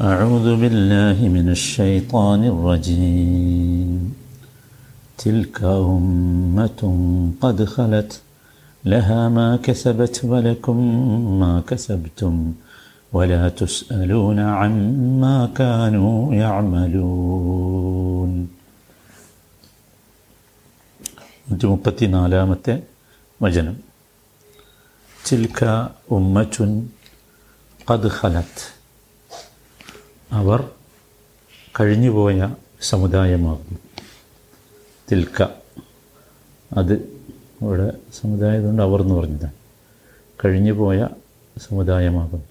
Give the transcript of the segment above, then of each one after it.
أعوذ بالله من الشيطان الرجيم تلك أمة قد خلت لها ما كسبت ولكم ما كسبتم ولا تسألون عما كانوا يعملون നൂറ്റി മുപ്പത്തി നാലാമത്തെ വചനം ചിൽക്ക ഉമ്മച്ചുൻ ഖദ് ഖലത്ത് അവർ കഴിഞ്ഞുപോയ സമുദായമാകും. തിൽക്ക. അത് ഇവിടെ സമുദായതുകൊണ്ട് അവർ എന്ന് പറഞ്ഞതാണ്. കഴിഞ്ഞുപോയ സമുദായമാകും.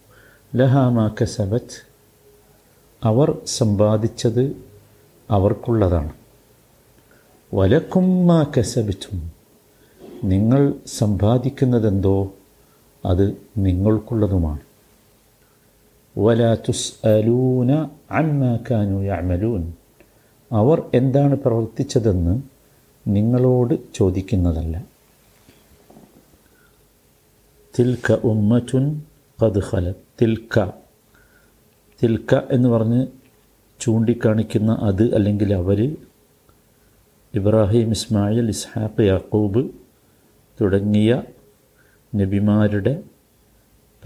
ലഹാമാ കസബത്ത് അവർ സമ്പാദിച്ചത് അവർക്കുള്ളതാണ്. വലക്കുമ്മാ കസബിച്ചും നിങ്ങൾ സമ്പാദിക്കുന്നതെന്തോ അത് നിങ്ങൾക്കുള്ളതുമാണ്. വല تسألون عما അമ്മാക്കാനു يعملون. അവർ എന്താണ് പ്രവർത്തിച്ചതെന്ന് നിങ്ങളോട് ചോദിക്കുന്നതല്ല. തിൽക്ക ഉമ്മറ്റുൻ കത് ഖല തിൽക്ക. തിൽക്ക എന്ന് പറഞ്ഞ് ചൂണ്ടിക്കാണിക്കുന്ന അത് അല്ലെങ്കിൽ അവർ ഇബ്രാഹിം ഇസ്മായിൽ ഇസ്ഹാഖ് യാക്കൂബ് തുടങ്ങിയ നബിമാരുടെ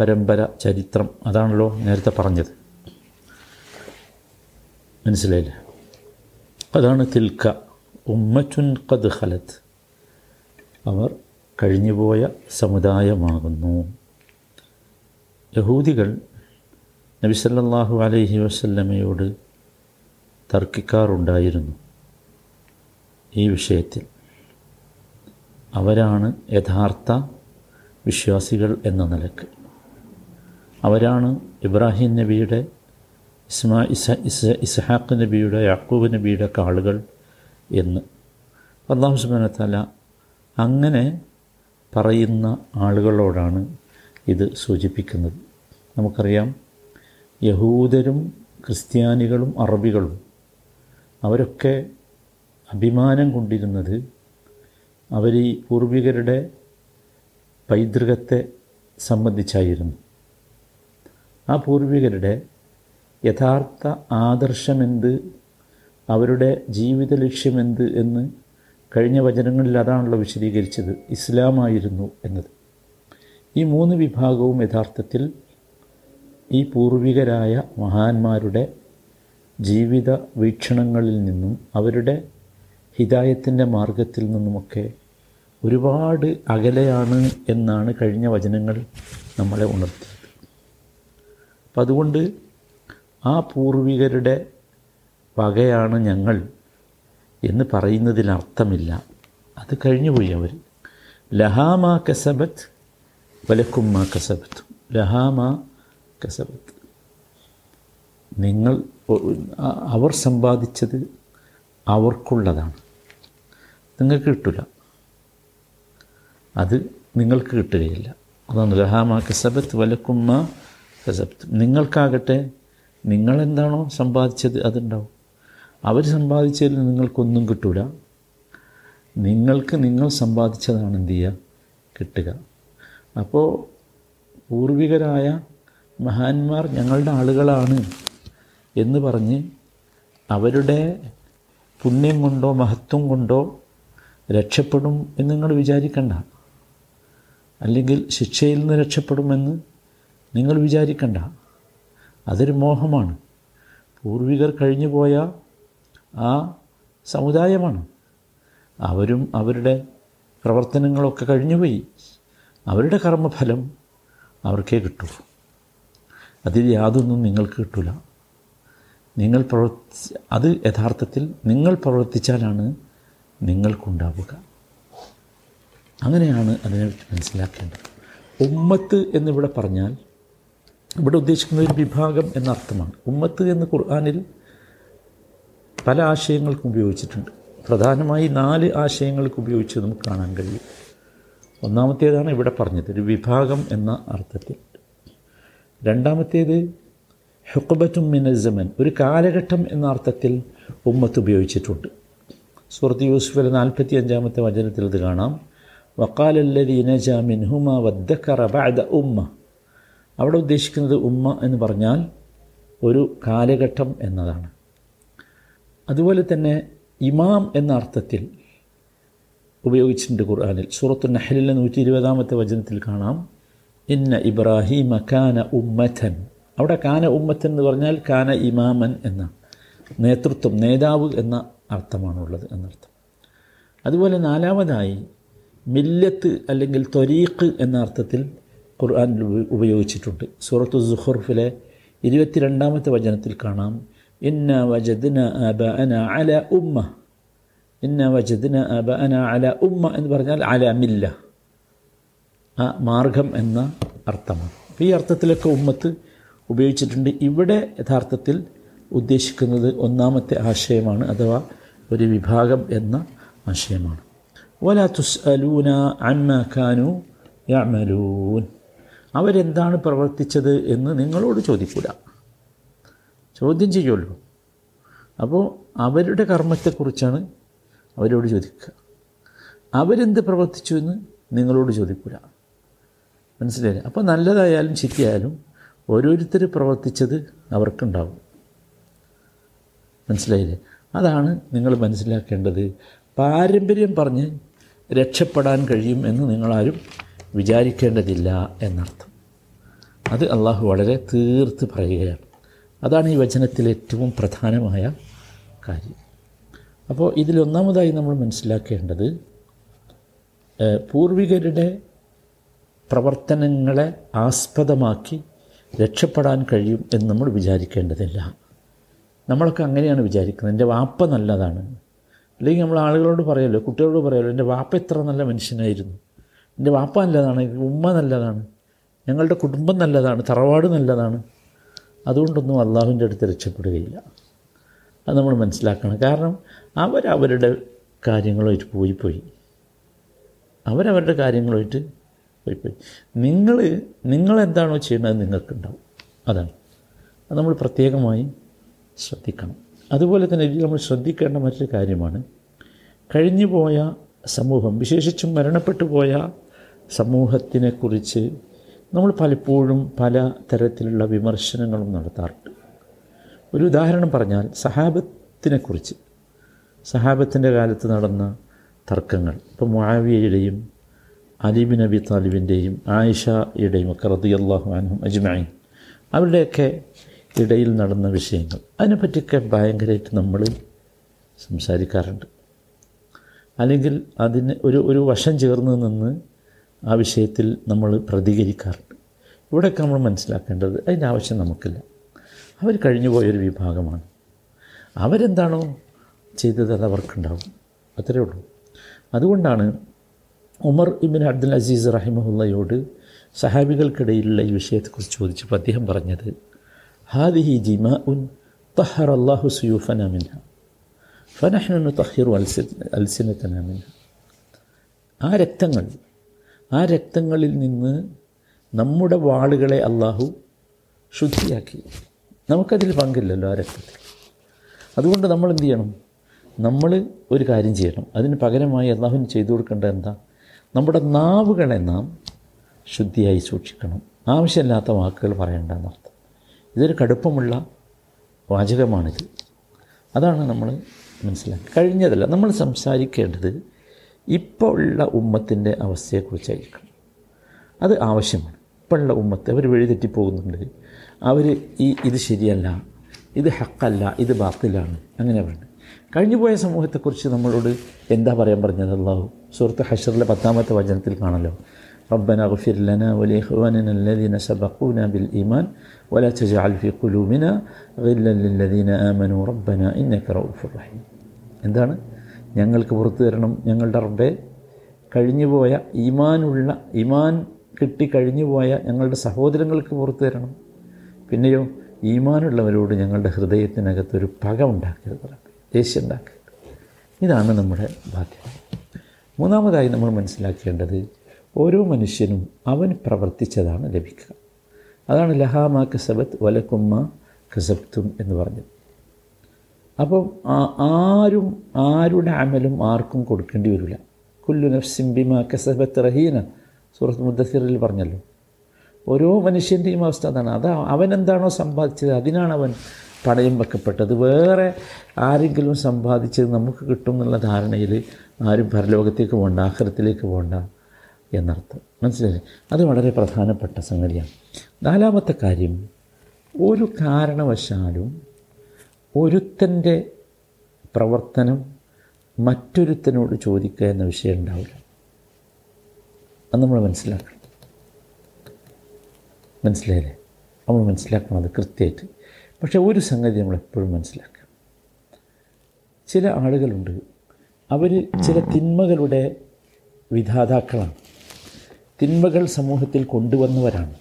പരമ്പര ചരിത്രം അതാണല്ലോ നേരത്തെ പറഞ്ഞത്. മനസ്സിലായില്ലേ? അതാണ് തിൽക്ക. ഉമ്മച്ചുൻ കത് ഹലത്ത് അവർ കഴിഞ്ഞുപോയ സമുദായമാകുന്നു. യഹൂദികൾ നബി സല്ലല്ലാഹു അലൈഹി വസല്ലമയോട് തർക്കിക്കാറുണ്ടായിരുന്നു ഈ വിഷയത്തിൽ. അവരാണ് യഥാർത്ഥ വിശ്വാസികൾ എന്ന നിലയ്ക്ക്. അവരാണ് ഇബ്രാഹിം നബിയുടെ ഇസ്മാ ഇസ ഇസ ഇസ്ഹാഖ് നബിയുടെ യാക്കൂബ് നബിയുടെ കാളുകൾ എന്ന്. അള്ളാഹു സുബാനത്തല അങ്ങനെ പറയുന്ന ആളുകളോടാണ് ഇത് സൂചിപ്പിക്കുന്നത്. നമുക്കറിയാം യഹൂദരും ക്രിസ്ത്യാനികളും അറബികളും അവരൊക്കെ അഭിമാനം കൊണ്ടിരുന്നത് അവർ ഈ പൂർവികരുടെ പൈതൃകത്തെ സംബന്ധിച്ചായിരുന്നു. ആ പൂർവികരുടെ യഥാർത്ഥ ആദർശമെന്ത്? അവരുടെ ജീവിത ലക്ഷ്യമെന്ത് എന്ന് കഴിഞ്ഞ വചനങ്ങളിൽ അതാണല്ലോ വിശദീകരിച്ചത്. ഇസ്ലാമായിരുന്നു എന്നത്. ഈ മൂന്ന് വിഭാഗവും യഥാർത്ഥത്തിൽ ഈ പൂർവികരായ മഹാന്മാരുടെ ജീവിത വീക്ഷണങ്ങളിൽ നിന്നും അവരുടെ ഹിതായത്തിന്റെ മാർഗത്തിൽ നിന്നുമൊക്കെ ഒരുപാട് അകലെയാണ് എന്നാണ് കഴിഞ്ഞ വചനങ്ങൾ നമ്മളെ ഉണർത്തിയത് അപ്പം അതുകൊണ്ട് ആ പൂർവികരുടെ വകയാണ് ഞങ്ങൾ എന്ന് പറയുന്നതിനർത്ഥമില്ല. അത് കഴിഞ്ഞുപോയി അവർ ലഹാമാ കസബത്ത് വലക്കുമ്മ കസബത്ത് ലഹാമാ കസബത്ത് നിങ്ങൾ അവർ സമ്പാദിച്ചത് അവർക്കുള്ളതാണ്. നിങ്ങൾക്ക് കിട്ടില്ല അത് നിങ്ങൾക്ക് കിട്ടുകയില്ല. അതാണ് ലഹാമാ കസബത്ത് വലക്കുമ്മ കസബത്ത് നിങ്ങൾക്കാകട്ടെ നിങ്ങളെന്താണോ സമ്പാദിച്ചത് അതുണ്ടാവും. അവർ സമ്പാദിച്ചതിൽ നിങ്ങൾക്കൊന്നും കിട്ടൂല. നിങ്ങൾക്ക് നിങ്ങൾ സമ്പാദിച്ചതാണ് എന്ത് ചെയ്യുക? കിട്ടുക. അപ്പോൾ പൂർവികരായ മഹാന്മാർ ഞങ്ങളുടെ ആളുകളാണ് എന്ന് പറഞ്ഞ് അവരുടെ പുണ്യം കൊണ്ടോ മഹത്വം കൊണ്ടോ രക്ഷപ്പെടും എന്ന് നിങ്ങൾ വിചാരിക്കണ്ട. അല്ലെങ്കിൽ ശിക്ഷയിൽ നിന്ന് രക്ഷപ്പെടുമെന്ന് നിങ്ങൾ വിചാരിക്കണ്ട. അതൊരു മോഹമാണ്. പൂർവികർ കഴിഞ്ഞുപോയ ആ സമുദായമാണ്. അവരും അവരുടെ പ്രവർത്തനങ്ങളൊക്കെ കഴിഞ്ഞുപോയി അവരുടെ കർമ്മഫലം അവർക്കേ കിട്ടൂ. അതിൽ യാതൊന്നും നിങ്ങൾക്ക് കിട്ടില്ല നിങ്ങൾ പ്രവർത്തി അത് യഥാർത്ഥത്തിൽ നിങ്ങൾ പ്രവർത്തിച്ചാലാണ് നിങ്ങൾക്കുണ്ടാവുക. അങ്ങനെയാണ് അതിനെ മനസ്സിലാക്കേണ്ടത്. ഉമ്മത്ത് എന്നിവിടെ പറഞ്ഞാൽ ഇവിടെ ഉദ്ദേശിക്കുന്ന ഒരു വിഭാഗം എന്ന അർത്ഥമാണ് ഉമ്മത്ത് എന്ന് ഖുർആാനിൽ പല ആശയങ്ങൾക്കും ഉപയോഗിച്ചിട്ടുണ്ട്. പ്രധാനമായി നാല് ആശയങ്ങൾക്ക് ഉപയോഗിച്ച് നമുക്ക് കാണാൻ കഴിയും. ഒന്നാമത്തേതാണ് ഇവിടെ പറഞ്ഞത് ഒരു വിഭാഗം എന്ന അർത്ഥത്തിൽ. രണ്ടാമത്തേത് ഹുക്കബറ്റും മിനസമൻ ഒരു കാലഘട്ടം എന്ന അർത്ഥത്തിൽ ഉമ്മത്ത് ഉപയോഗിച്ചിട്ടുണ്ട്. സുഹൃത്ത് യൂസുഫിലെ നാൽപ്പത്തി അഞ്ചാമത്തെ വചനത്തിൽ ഇത് കാണാം. വക്കാലല്ലതി നജാമിൻ ഹുമ വദ്ദക്കറ ബഅദ ഉമ്മ. അവിടെ ഉദ്ദേശിക്കുന്നത് ഉമ്മ എന്ന് പറഞ്ഞാൽ ഒരു കാലഘട്ടം എന്നതാണ്. അതുപോലെ തന്നെ ഇമാം എന്ന അർത്ഥത്തിൽ ഉപയോഗിച്ചിട്ടുണ്ട് ഖുർആാനിൽ. സൂറത്തു നഹലിലെ നൂറ്റി ഇരുപതാമത്തെ വചനത്തിൽ കാണാം. ഇന്ന ഇബ്രാഹിമ കാന ഉമ്മഥൻ അവിടെ കാന ഉമ്മത്തൻ എന്ന് പറഞ്ഞാൽ കാന ഇമാമൻ എന്ന നേതൃത്വം നേതാവ് എന്ന അർത്ഥമാണുള്ളത് എന്നർത്ഥം. അതുപോലെ നാലാമതായി മില്ലത്ത് അല്ലെങ്കിൽ ത്വരീഖ് എന്ന അർത്ഥത്തിൽ ഖുർആാനിൽ ഉപയോഗിച്ചിട്ടുണ്ട്. സൂറത്തു സുഹുർഫിലെ ഇരുപത്തിരണ്ടാമത്തെ വചനത്തിൽ കാണാം. ഇന്ന വജദ്ന അബ അന അല ഉമ്മ. ഇന്ന വജദ്ന അബ അന അല ഉമ്മ എന്ന് പറഞ്ഞാൽ അല മില്ല ആ മാർഗം എന്ന അർത്ഥമാണ്. അപ്പോൾ ഈ അർത്ഥത്തിലൊക്കെ ഉമ്മത്ത് ഉപയോഗിച്ചിട്ടുണ്ട്. ഇവിടെ യഥാർത്ഥത്തിൽ ഉദ്ദേശിക്കുന്നത് ഒന്നാമത്തെ ആശയമാണ് അഥവാ ഒരു വിഭാഗം എന്ന ആശയമാണ്. വലാ തുസ് അലൂന അമ്മ ഖാനു യമലൂൻ അവരെന്താണ് പ്രവർത്തിച്ചത് എന്ന് നിങ്ങളോട് ചോദിക്കൂല. ചോദ്യം ചെയ്യുമല്ലോ അപ്പോൾ അവരുടെ കർമ്മത്തെക്കുറിച്ചാണ് അവരോട് ചോദിക്കുക. അവരെന്ത് പ്രവർത്തിച്ചു എന്ന് നിങ്ങളോട് ചോദിക്കൂല. മനസ്സിലായില്ലേ? അപ്പോൾ നല്ലതായാലും ശരിയായാലും ഓരോരുത്തർ പ്രവർത്തിച്ചത് അവർക്കുണ്ടാവും. മനസ്സിലായില്ലേ? അതാണ് നിങ്ങൾ മനസ്സിലാക്കേണ്ടത്. പാരമ്പര്യം പറഞ്ഞ് രക്ഷപ്പെടാൻ കഴിയും എന്ന് നിങ്ങളാരും വിചാരിക്കേണ്ടതില്ല എന്നർത്ഥം. അത് അള്ളാഹു വളരെ തീർത്ത് പറയുകയാണ്. അതാണ് ഈ വചനത്തിലെ ഏറ്റവും പ്രധാനമായ കാര്യം. അപ്പോൾ ഇതിലൊന്നാമതായി നമ്മൾ മനസ്സിലാക്കേണ്ടത് പൂർവികരുടെ പ്രവർത്തനങ്ങളെ ആസ്പദമാക്കി രക്ഷപ്പെടാൻ കഴിയും എന്ന് നമ്മൾ വിചാരിക്കേണ്ടതില്ല. നമ്മളൊക്കെ അങ്ങനെയാണ് വിചാരിക്കുന്നത്. എന്റെ വാപ്പ നല്ലതാണ്. അല്ലെങ്കിൽ നമ്മൾ ആളുകളോട് പറയല്ലോ കുട്ടികളോട് പറയല്ലോ എന്റെ വാപ്പ എത്ര നല്ല മനുഷ്യനായിരുന്നു. എന്റെ വാപ്പ നല്ലതാണ് ഉമ്മ നല്ലതാണ് ഞങ്ങളുടെ കുടുംബം നല്ലതാണ് തറവാട് നല്ലതാണ്. അതുകൊണ്ടൊന്നും അള്ളാഹുവിന്റെ അടുത്ത് രക്ഷപ്പെടുകയില്ല. അത് നമ്മൾ മനസ്സിലാക്കണം. കാരണം അവരവരുടെ കാര്യങ്ങളുമായിട്ട് പോയി പോയി അവരവരുടെ കാര്യങ്ങളുമായിട്ട് പോയി പോയി നിങ്ങൾ നിങ്ങളെന്താണോ ചെയ്യുന്നത് നിങ്ങൾക്കുണ്ടാവും. അതാണ്. അത് നമ്മൾ പ്രത്യേകമായി ശ്രദ്ധിക്കണം. അതുപോലെ തന്നെ നമ്മൾ ശ്രദ്ധിക്കേണ്ട മറ്റൊരു കാര്യമാണ്. കഴിഞ്ഞു പോയ സമൂഹം വിശേഷിച്ചും മരണപ്പെട്ടു പോയ സമൂഹത്തിനെക്കുറിച്ച് നമ്മൾ പലപ്പോഴും പല തരത്തിലുള്ള വിമർശനങ്ങളും നടത്താറുണ്ട്. ഒരു ഉദാഹരണം പറഞ്ഞാൽ സഹാബത്തിനെക്കുറിച്ച്. സഹാബത്തിന്റെ കാലത്ത് നടന്ന തർക്കങ്ങൾ. ഇപ്പോൾ മുആവിയയുടെയും അലിബിൻ നബി താലിബിന്റെയും ആയിഷയുടെയും ഒക്കെ റതിയല്ലാഹു അനഹും അജ്മായി അവരുടെയൊക്കെ ഇടയിൽ നടന്ന വിഷയങ്ങൾ. അതിനെപ്പറ്റിയൊക്കെ ഭയങ്കരമായിട്ട് നമ്മൾ സംസാരിക്കാറുണ്ട്. അല്ലെങ്കിൽ അതിന് ഒരു ഒരു വശം ചേർന്ന് നിന്ന് ആ വിഷയത്തിൽ നമ്മൾ പ്രതികരിക്കാറുണ്ട്. ഇവിടെയൊക്കെ നമ്മൾ മനസ്സിലാക്കേണ്ടത് അതിന്റെ ആവശ്യം നമുക്കില്ല. അവർ കഴിഞ്ഞു പോയൊരു വിഭാഗമാണ്. അവരെന്താണോ ചെയ്തത് അത് അവർക്കുണ്ടാവും. അത്രയേ ഉള്ളൂ. അതുകൊണ്ടാണ് ഉമർ ഇബിൻ അബ്ദുൽ അസീസ് റഹിമഹുല്ലയോട് സഹാബികൾക്കിടയിലുള്ള ഈ വിഷയത്തെക്കുറിച്ച് ചോദിച്ചപ്പോൾ അദ്ദേഹം പറഞ്ഞത് ഹാദിഹി ജിമ ഉൻ തഹർ അള്ളാഹു സുയൂഫന മിൻഹ ഫനഹ്നു തഹിറു അൽസി അൽസിനത്തന മിൻഹ. ആ രക്തങ്ങൾ ആ രക്തങ്ങളിൽ നിന്ന് നമ്മുടെ വാളുകളെ അള്ളാഹു ശുദ്ധിയാക്കി. നമുക്കതിൽ പങ്കില്ലല്ലോ ആ രക്തത്തിൽ. അതുകൊണ്ട് നമ്മൾ എന്ത് ചെയ്യണം? നമ്മൾ ഒരു കാര്യം ചെയ്യണം. അതിന് പകരമായി അള്ളാഹുവിന് ചെയ്തു കൊടുക്കേണ്ടത് എന്താ? നമ്മുടെ നാവുകളെ നാം ശുദ്ധിയായി സൂക്ഷിക്കണം. ആവശ്യമില്ലാത്ത വാക്കുകൾ പറയേണ്ടെന്നർത്ഥം ഇതൊരു കടുപ്പമുള്ള വാചകമാണിത്. അതാണ് നമ്മൾ മനസ്സിലാക്കുക കഴിഞ്ഞതല്ല നമ്മൾ സംസാരിക്കേണ്ടത് ഇപ്പോൾ ഉള്ള ഉമ്മത്തിൻ്റെ അവസ്ഥയെക്കുറിച്ചായിരിക്കണം അത് ആവശ്യമാണ് ഇപ്പോഴുള്ള ഉമ്മത്ത് അവർ വഴിതെറ്റിപ്പോകുന്നുണ്ട് അവർ ഈ ഇത് ശരിയല്ല ഇത് ഹക്കല്ല ഇത് ബാത്തിലാണ് അങ്ങനെ വേണ്ട കഴിഞ്ഞുപോയ സമൂഹത്തെക്കുറിച്ച് നമ്മളോട് എന്താ പറയാൻ പറഞ്ഞത് അള്ളാഹു സുഹൃത്ത് ഹഷറിലെ പത്താമത്തെ വചനത്തിൽ കാണല്ലോ ربنا اغفر لنا ولإخواننا الذين سبقونا بالإيمان ولا تجعل في قلوبنا غلا للذين آمنوا ربنا إنك رؤوف رحيم എന്താണ് ഞങ്ങൾക്ക് പുറത്തു തരണം. ഞങ്ങളുടെ റബ്ബെ കഴിഞ്ഞുപോയ ഈമാനുള്ള ഈമാൻ കിട്ടി കഴിഞ്ഞുപോയ ഞങ്ങളുടെ സഹോദരങ്ങൾക്ക് പുറത്തു തരണം. പിന്നെയോ ഈമാനുള്ളവരോട് ഞങ്ങളുടെ ഹൃദയത്തിനകത്തൊരു പക ഉണ്ടാക്കരുത് ദേഷ്യം ഉണ്ടാക്കരുത്. ഇതാണ് നമ്മുടെ ബാധ്യത. മൂന്നാമതായി നമ്മൾ മനസ്സിലാക്കേണ്ടത് ഓരോ മനുഷ്യനും അവൻ പ്രവർത്തിച്ചതാണ് ലഭിക്കുക. അതാണ് ലഹാമ കസബത്ത് വലക്കുമ്മ കസബ്തും എന്ന് പറഞ്ഞത്. അപ്പം ആരും ആരുടെ അമലും ആർക്കും കൊടുക്കേണ്ടി വരില്ല. കുല്ലു നഫ്സിം ബിമ കസബത്ത് റഹീന. സൂറത്ത് മുദ്ദസിറിൽ പറഞ്ഞല്ലോ. ഓരോ മനുഷ്യന്റെയും അവസ്ഥ അതാണ്. അത് അവനെന്താണോ സമ്പാദിച്ചത് അതിനാണ് അവൻ പണയം വെക്കപ്പെട്ടത്. വേറെ ആരെങ്കിലും സമ്പാദിച്ചത് നമുക്ക് കിട്ടും എന്നുള്ള ധാരണയിൽ ആരും പരലോകത്തേക്ക് പോകണ്ട ആഹ്രത്തിലേക്ക് പോകണ്ട എന്നർത്ഥം. മനസ്സിലായി അത് വളരെ പ്രധാനപ്പെട്ട സംഗതിയാണ്. നാലാമത്തെ കാര്യം ഒരു കാരണവശാലും ഒരുത്തന്റെ പ്രവർത്തനം മറ്റൊരുത്തനോട് ചോദിക്കുക എന്ന വിഷയം ഉണ്ടാവില്ല. അത് നമ്മൾ മനസ്സിലാക്കണം. മനസ്സിലായില്ലേ? നമ്മൾ മനസ്സിലാക്കണം അത് കൃത്യമായിട്ട്. പക്ഷേ ഒരു സംഗതി നമ്മൾ എപ്പോഴും മനസ്സിലാക്കുക ചില ആളുകളുണ്ട്. അവർ ചില തിന്മകളുടെ വിധാതാക്കളാണ്. തിന്മകൾ സമൂഹത്തിൽ കൊണ്ടുവന്നവരാണ്.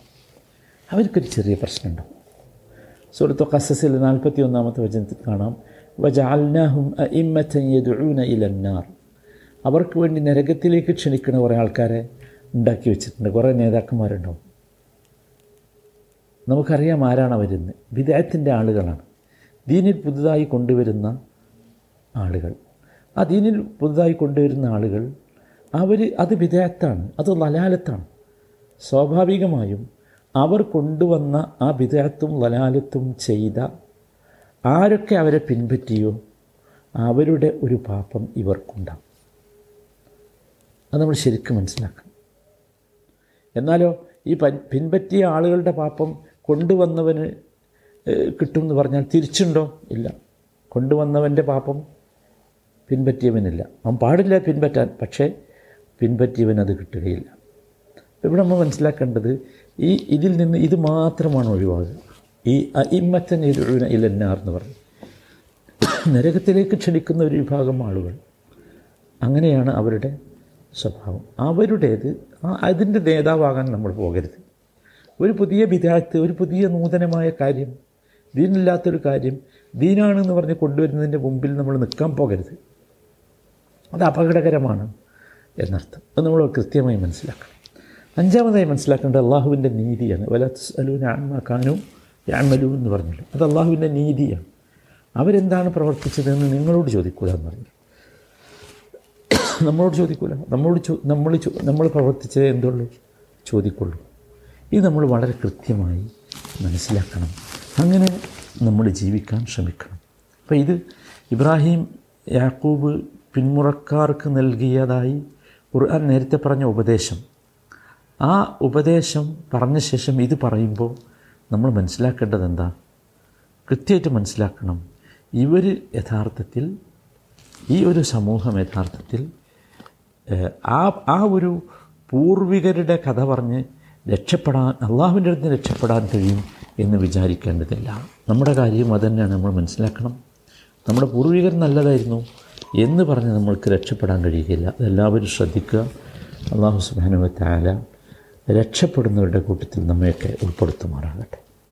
അവർക്കൊരു ചെറിയ പ്രശ്നമുണ്ടാവും. സുഹൃത്തു ഖസസിൽ നാൽപ്പത്തി ഒന്നാമത്തെ വചനത്തിൽ കാണാം. വജാൽനാഹും ഇമ്മത്തൂന ഇലന്നാർ. അവർക്ക് വേണ്ടി നരകത്തിലേക്ക് ക്ഷണിക്കുന്ന കുറേ ആൾക്കാരെ ഉണ്ടാക്കി വെച്ചിട്ടുണ്ട്. കുറേ നേതാക്കന്മാരുണ്ടാവും. നമുക്കറിയാം ആരാണ് വരുന്നത് വിദേഹത്തിന്റെ ആളുകളാണ്. ദീനിൽ പുതുതായി കൊണ്ടുവരുന്ന ആളുകൾ. ആ ദീനിൽ പുതുതായി കൊണ്ടുവരുന്ന ആളുകൾ അവർ അത് വിദേഹത്താണ് അത് ലലാലത്താണ് സ്വാഭാവികമായും അവർ കൊണ്ടുവന്ന ആ വിദേഹത്തും വലാലത്തും ചെയ്ത ആരൊക്കെ അവരെ പിൻപറ്റിയോ അവരുടെ ഒരു പാപം ഇവർക്കുണ്ടാവും അത് നമ്മൾ ശരിക്കും മനസ്സിലാക്കണം. എന്നാലോ ഈ പിൻപറ്റിയ ആളുകളുടെ പാപം കൊണ്ടുവന്നവന് കിട്ടും എന്ന് പറഞ്ഞാൽ തിരിച്ചുണ്ടോ? ഇല്ല. കൊണ്ടുവന്നവന്റെ പാപം പിൻപറ്റിയവനില്ല. അവൻ പാടില്ല പിൻപറ്റാൻ പക്ഷേ പിൻപറ്റിയവൻ അത് കിട്ടുകയില്ല. ഇവിടെ നമ്മൾ മനസ്സിലാക്കേണ്ടത് ഈ ഇതിൽ നിന്ന് ഇത് മാത്രമാണ് ഒഴിവാകുക. ഈ ഇമ്മത്തൻ ഇരുവിന ഇലന്നാർ എന്ന് പറഞ്ഞു നരകത്തിലേക്ക് ക്ഷണിക്കുന്ന ഒരു വിഭാഗം ആളുകൾ. അങ്ങനെയാണ് അവരുടെ സ്വഭാവം. അവരുടേത് ആ അതിന്റെ നേതാവാകാൻ നമ്മൾ പോകരുത്. ഒരു പുതിയ വിദ്യാർത്ഥി ഒരു പുതിയ നൂതനമായ കാര്യം ദീനില്ലാത്തൊരു കാര്യം ദീനാണെന്ന് പറഞ്ഞ് കൊണ്ടുവരുന്നതിന്റെ മുമ്പിൽ നമ്മൾ നിൽക്കാൻ പോകരുത്. അത് അപകടകരമാണ് എന്നർത്ഥം. അത് നമ്മൾ കൃത്യമായി മനസ്സിലാക്കണം. അഞ്ചാമതായി മനസ്സിലാക്കേണ്ടത് അള്ളാഹുവിന്റെ നീതിയാണ്. വല അലൂന കാനു യാമലു എന്ന് പറഞ്ഞല്ലോ? അത് അള്ളാഹുവിന്റെ നീതിയാണ്. അവരെന്താണ് പ്രവർത്തിച്ചതെന്ന് നിങ്ങളോട് ചോദിക്കൂല എന്ന് പറഞ്ഞു നമ്മളോട് ചോദിക്കൂല. നമ്മളോട് ചോ നമ്മൾ നമ്മൾ പ്രവർത്തിച്ചത് എന്തുള്ളൂ? ചോദിക്കുള്ളൂ. ഇത് നമ്മൾ വളരെ കൃത്യമായി മനസ്സിലാക്കണം. അങ്ങനെ നമ്മൾ ജീവിക്കാൻ ശ്രമിക്കണം. അപ്പോൾ ഇത് ഇബ്രാഹിം യാക്കൂബ് പിന്മുറക്കാർക്ക് നൽകിയതായി ഖുർആൻ നേരത്തെ പറഞ്ഞ ഉപദേശം. ആ ഉപദേശം പറഞ്ഞ ശേഷം ഇത് പറയുമ്പോൾ നമ്മൾ മനസ്സിലാക്കേണ്ടത് എന്താ? കൃത്യമായിട്ട് മനസ്സിലാക്കണം. ഇവർ യഥാർത്ഥത്തിൽ ഈ ഒരു സമൂഹം യഥാർത്ഥത്തിൽ ആ ആ ഒരു പൂർവികരുടെ കഥ പറഞ്ഞ് രക്ഷപ്പെടാൻ അള്ളാഹുവിന്റെ അടുത്ത് രക്ഷപ്പെടാൻ കഴിയും എന്ന് വിചാരിക്കേണ്ടതില്ല. നമ്മുടെ കാര്യം അതുതന്നെയാണ് നമ്മൾ മനസ്സിലാക്കണം. നമ്മുടെ പൂർവികർ നല്ലതായിരുന്നു എന്ന് പറഞ്ഞ് നമ്മൾക്ക് രക്ഷപ്പെടാൻ കഴിയുകയില്ല. അതെല്ലാവരും ശ്രദ്ധിക്കുക. അള്ളാഹു സുബാനുവത്തായ രക്ഷപ്പെടുന്നവരുടെ കൂട്ടത്തിൽ നമ്മയൊക്കെ ഉൾപ്പെടുത്തുമാറാകട്ടെ.